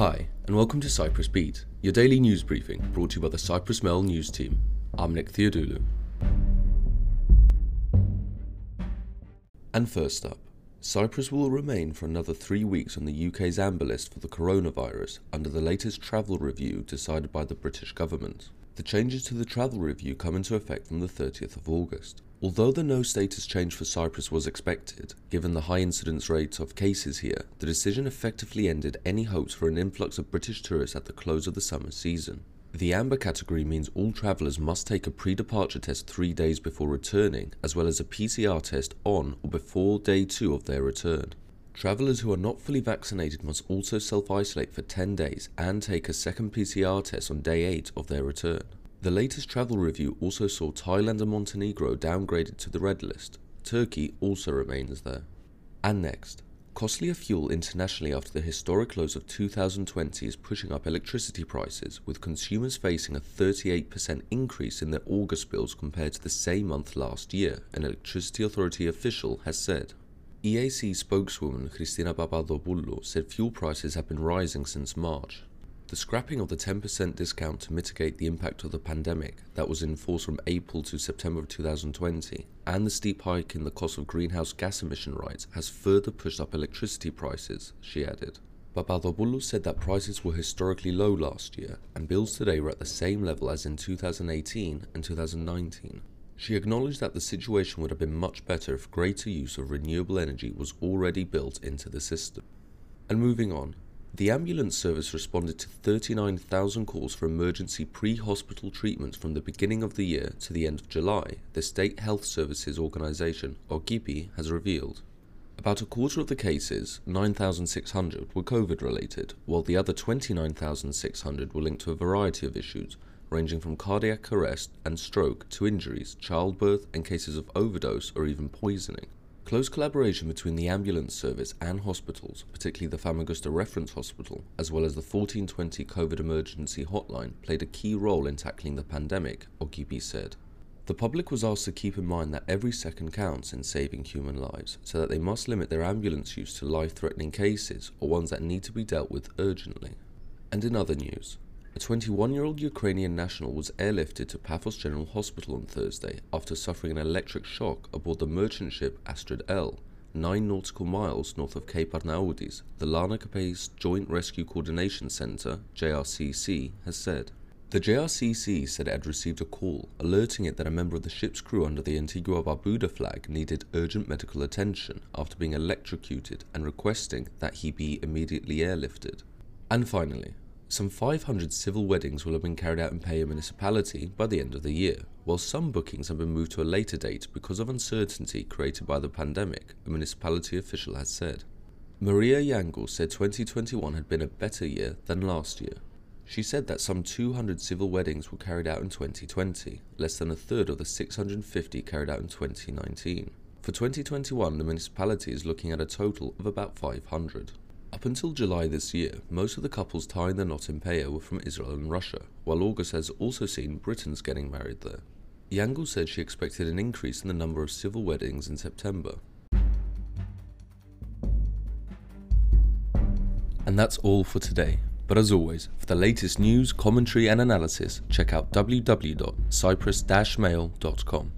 Hi, and welcome to Cyprus Beat, your daily news briefing brought to you by the Cyprus Mail news team. I'm Nick Theodoulou. And first up, Cyprus will remain for another three weeks on the UK's amber list for the coronavirus under the latest travel review decided by the British government. The changes to the travel review come into effect from the 30th of August. Although the no status change for Cyprus was expected, given the high incidence rate of cases here, the decision effectively ended any hopes for an influx of British tourists at the close of the summer season. The amber category means all travellers must take a pre departure test three days before returning, as well as a PCR test on or before day two of their return. Travellers who are not fully vaccinated must also self isolate for 10 days and take a second PCR test on day 8 of their return. The latest travel review also saw Thailand and Montenegro downgraded to the red list. Turkey also remains there. And next, costlier fuel internationally after the historic lows of 2020 is pushing up electricity prices, with consumers facing a 38% increase in their August bills compared to the same month last year, an electricity authority official has said. EAC spokeswoman Christina Papadopoulou said fuel prices have been rising since March, the scrapping of the 10% discount to mitigate the impact of the pandemic that was in force from April to September of 2020 and the steep hike in the cost of greenhouse gas emission rights has further pushed up electricity prices, she added. Papadopoulou said that prices were historically low last year and bills today were at the same level as in 2018 and 2019. She acknowledged that the situation would have been much better if greater use of renewable energy was already built into the system. And moving on, the ambulance service responded to 39,000 calls for emergency pre hospital treatment from the beginning of the year to the end of July, the State Health Services Organisation, or Okypy, has revealed. About a quarter of the cases, 9,600, were COVID related, while the other 29,600 were linked to a variety of issues, ranging from cardiac arrest and stroke to injuries, childbirth, and cases of overdose or even poisoning. Close collaboration between the ambulance service and hospitals, particularly the Famagusta Reference Hospital, as well as the 1420 COVID emergency hotline, played a key role in tackling the pandemic, Okypy said. The public was asked to keep in mind that every second counts in saving human lives, so that they must limit their ambulance use to life threatening cases or ones that need to be dealt with urgently. And in other news, a 21 year old Ukrainian national was airlifted to Paphos General Hospital on Thursday after suffering an electric shock aboard the merchant ship Astrid L, nine nautical miles north of Cape Arnaoutis, the Larnaca-based Joint Rescue Coordination Center, JRCC, has said. The JRCC said it had received a call alerting it that a member of the ship's crew under the Antigua Barbuda flag needed urgent medical attention after being electrocuted and requesting that he be immediately airlifted. And finally, some 500 civil weddings will have been carried out in Peyia municipality by the end of the year, while some bookings have been moved to a later date because of uncertainty created by the pandemic, a municipality official has said. Maria Yangel said 2021 had been a better year than last year. She said that some 200 civil weddings were carried out in 2020, less than a third of the 650 carried out in 2019. For 2021, the municipality is looking at a total of about 500. Up until July this year, most of the couples tying the knot in Peyia were from Israel and Russia, while August has also seen Britons getting married there. Yangel said she expected an increase in the number of civil weddings in September. And that's all for today. But as always, for the latest news, commentary, and analysis, check out www.cyprus-mail.com.